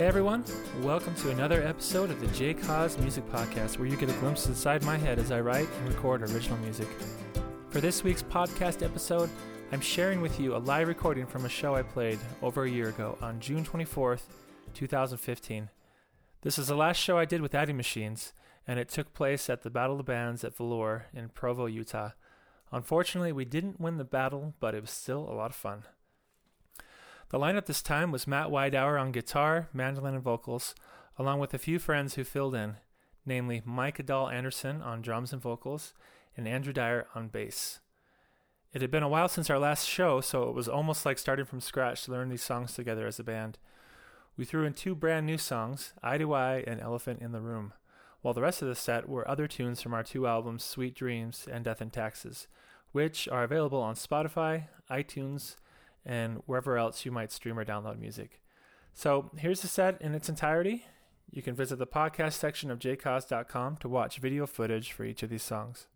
Hey everyone, welcome to another episode of the J Cause Music Podcast, where you get a glimpse inside my head as I write and record original music. For this week's podcast episode, I'm sharing with you a live recording from a show I played over a year ago on June 24th, 2015. This is the last show I did with Adding Machines, and it took place at the Battle of the Bands at Velour in Provo, Utah. Unfortunately, we didn't win the battle, but it was still a lot of fun. The lineup this time was Matt Widehour on guitar, mandolin, and vocals, along with a few friends who filled in, namely Mike Adal Anderson on drums and vocals, and Andrew Dyer on bass. It had been a while since our last show, so it was almost like starting from scratch to learn these songs together as a band. We threw in two brand new songs, Eye to Eye and Elephant in the Room, while the rest of the set were other tunes from our two albums, Sweet Dreams and Death and Taxes, which are available on Spotify, iTunes, and wherever else you might stream or download music. So here's the set in its entirety. You can visit the podcast section of jcause.com to watch video footage for each of these songs.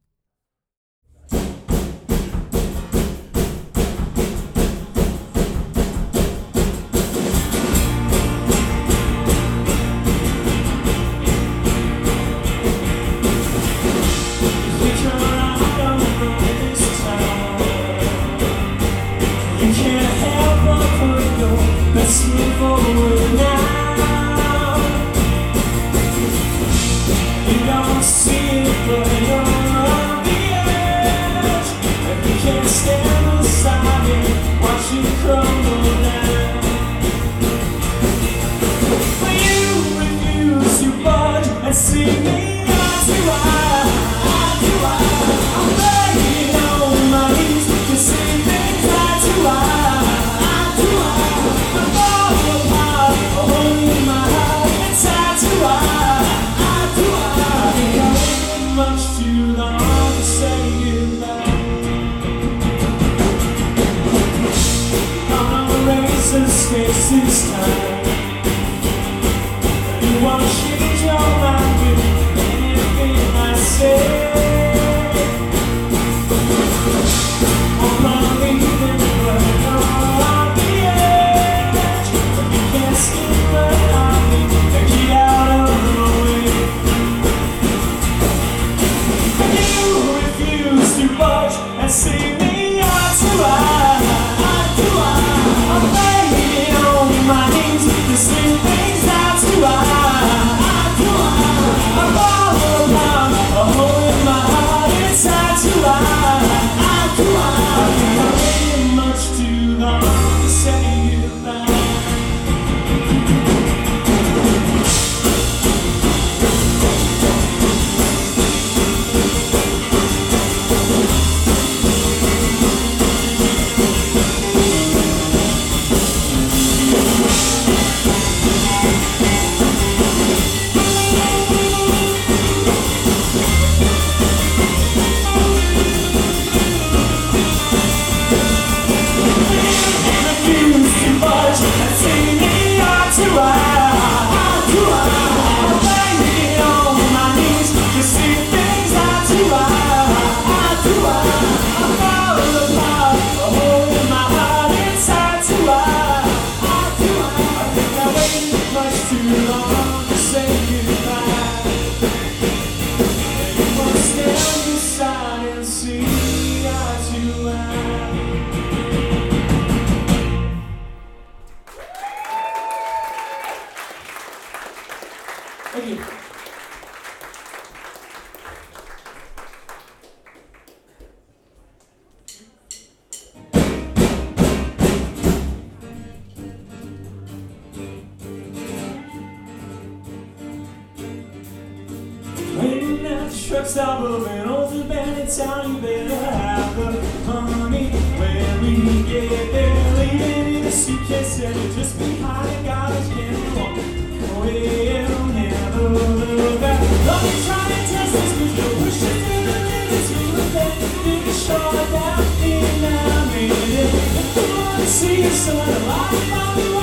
Son alive,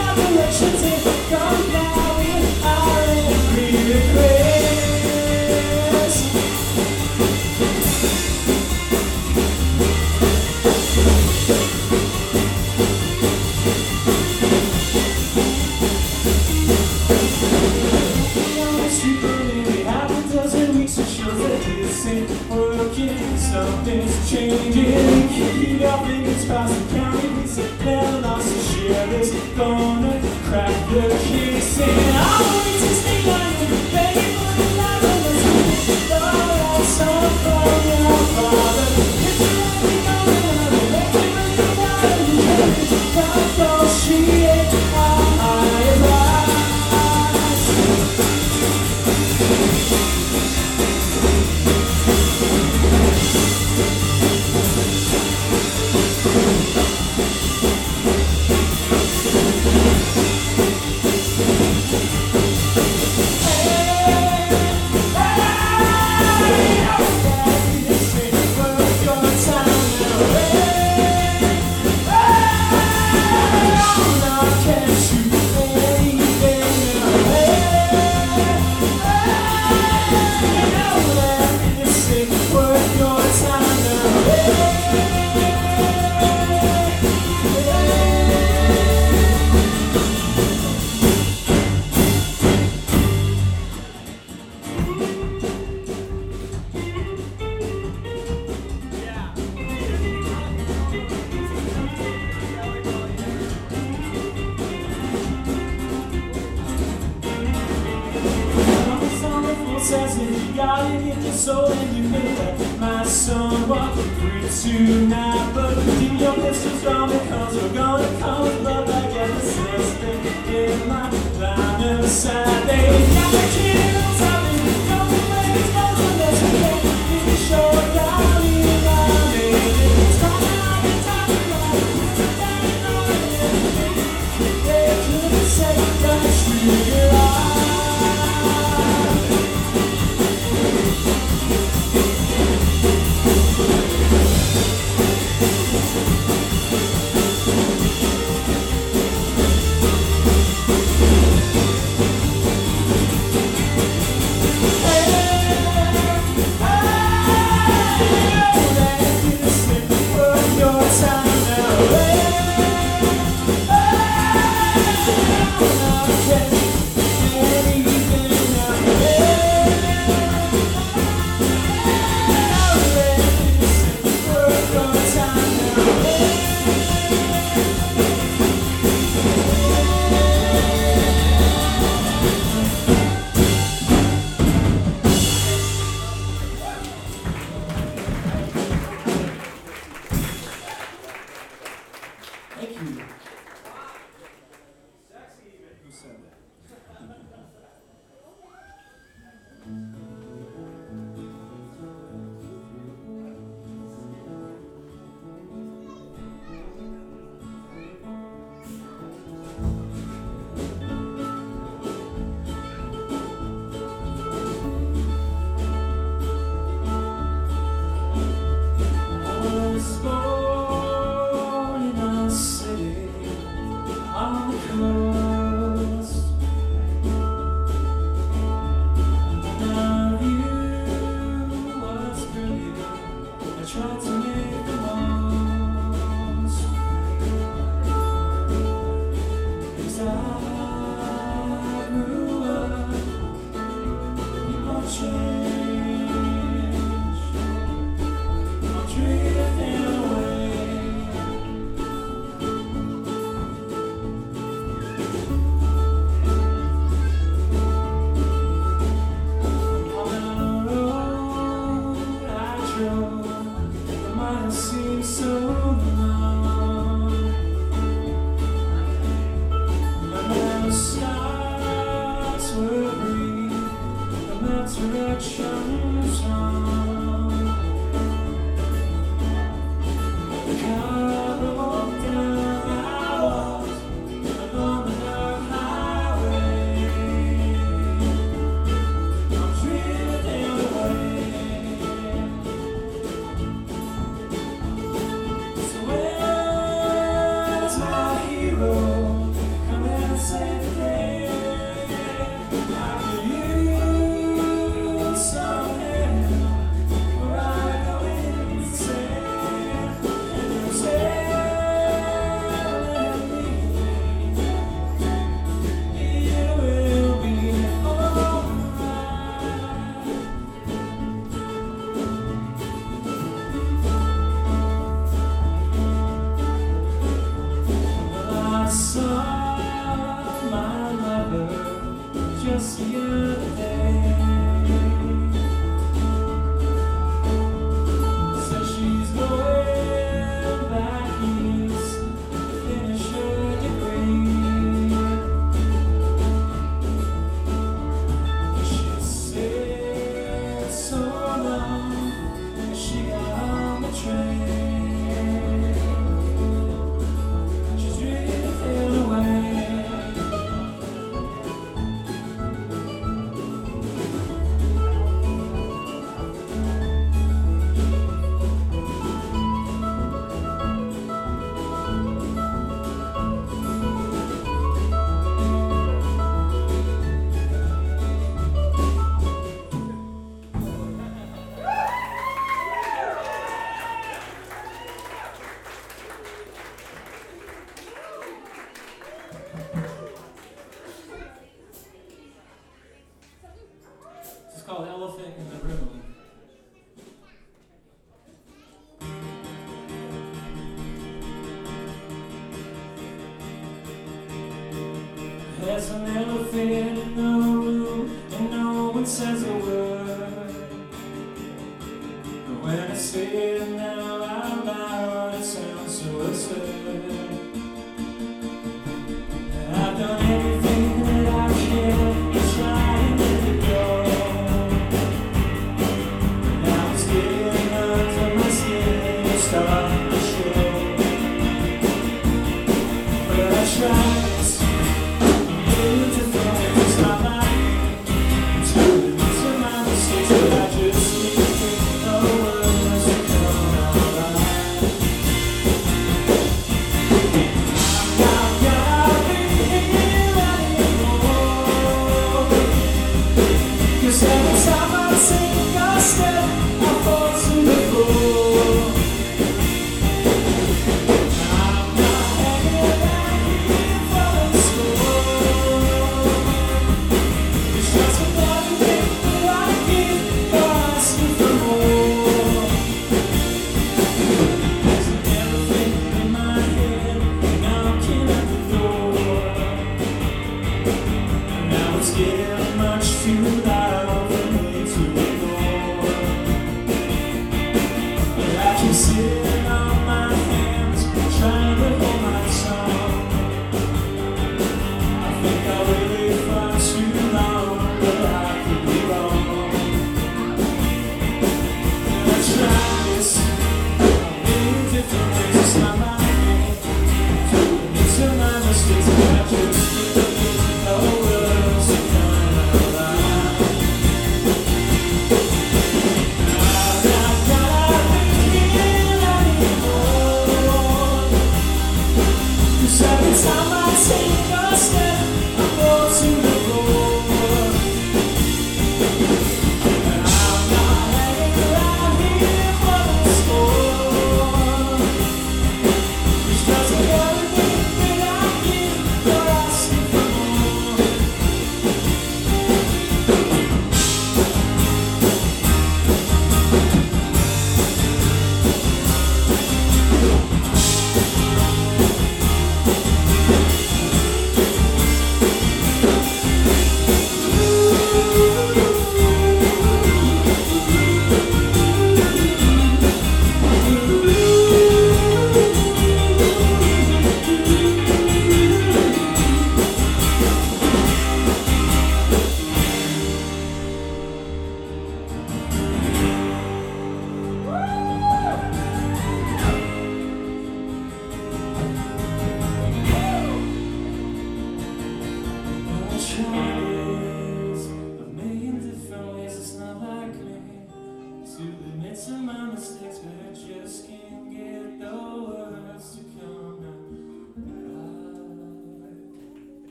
Nothing's changing, nothing is fast and counting. We said, lost a share It's gonna crack the case. And I to star, my lover, just you.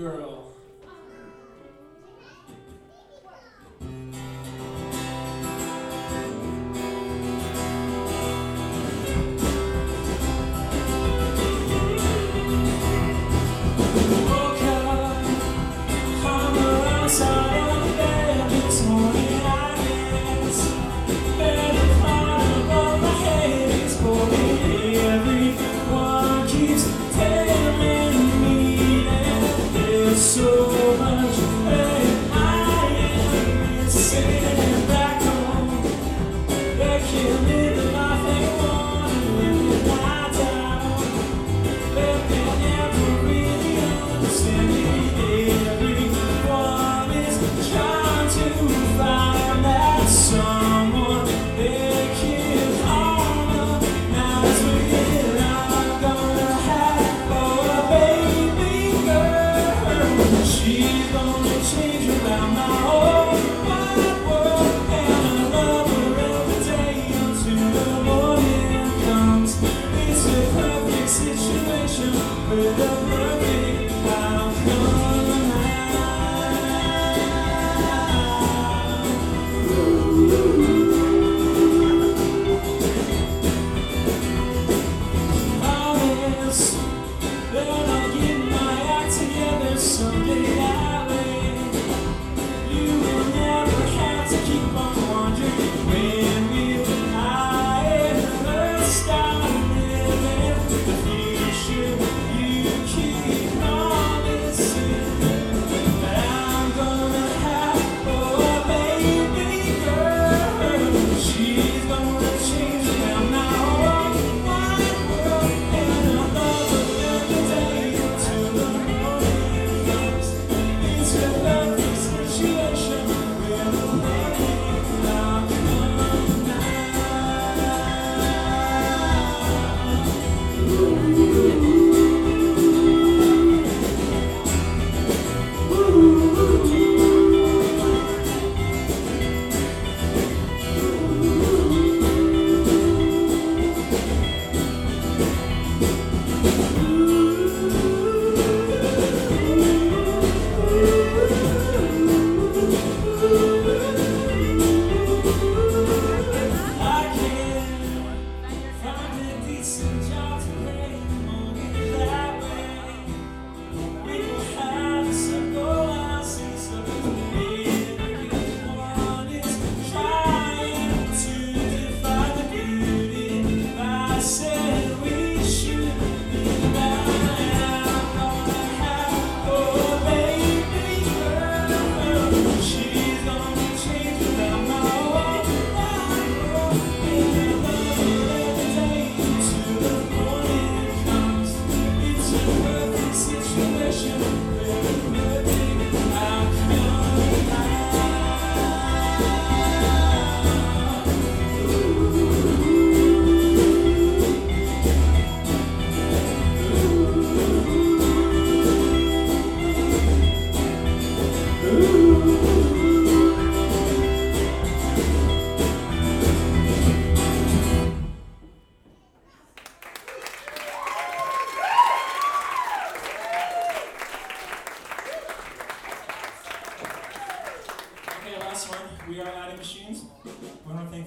Called Baby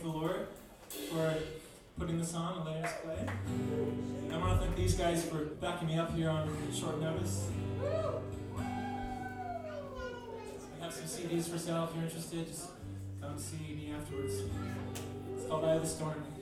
the Lord for putting this on and letting us play. I want to thank these guys for backing me up here on short notice. I have some CDs for sale if you're interested. Just come see me afterwards. It's called Eye of the Storm.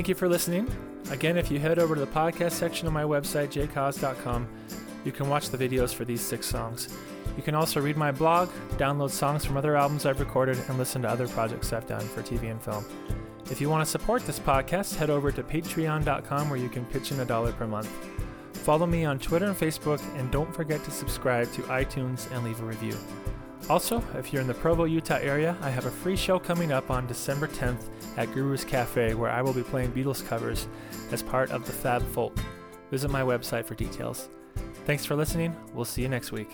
Thank you for listening. Again, if you head over to the podcast section of my website, jcause.com, you can watch the videos for these six songs. You can also read my blog, download songs from other albums I've recorded, and listen to other projects I've done for TV and film. If you want to support this podcast, head over to patreon.com where you can pitch in a dollar per month. Follow me on Twitter and Facebook, and don't forget to subscribe to iTunes and leave a review. Also, if you're in the Provo, Utah area, I have a free show coming up on December 10th at Guru's Cafe where I will be playing Beatles covers as part of the Fab Folk. Visit my website for details. Thanks for listening. We'll see you next week.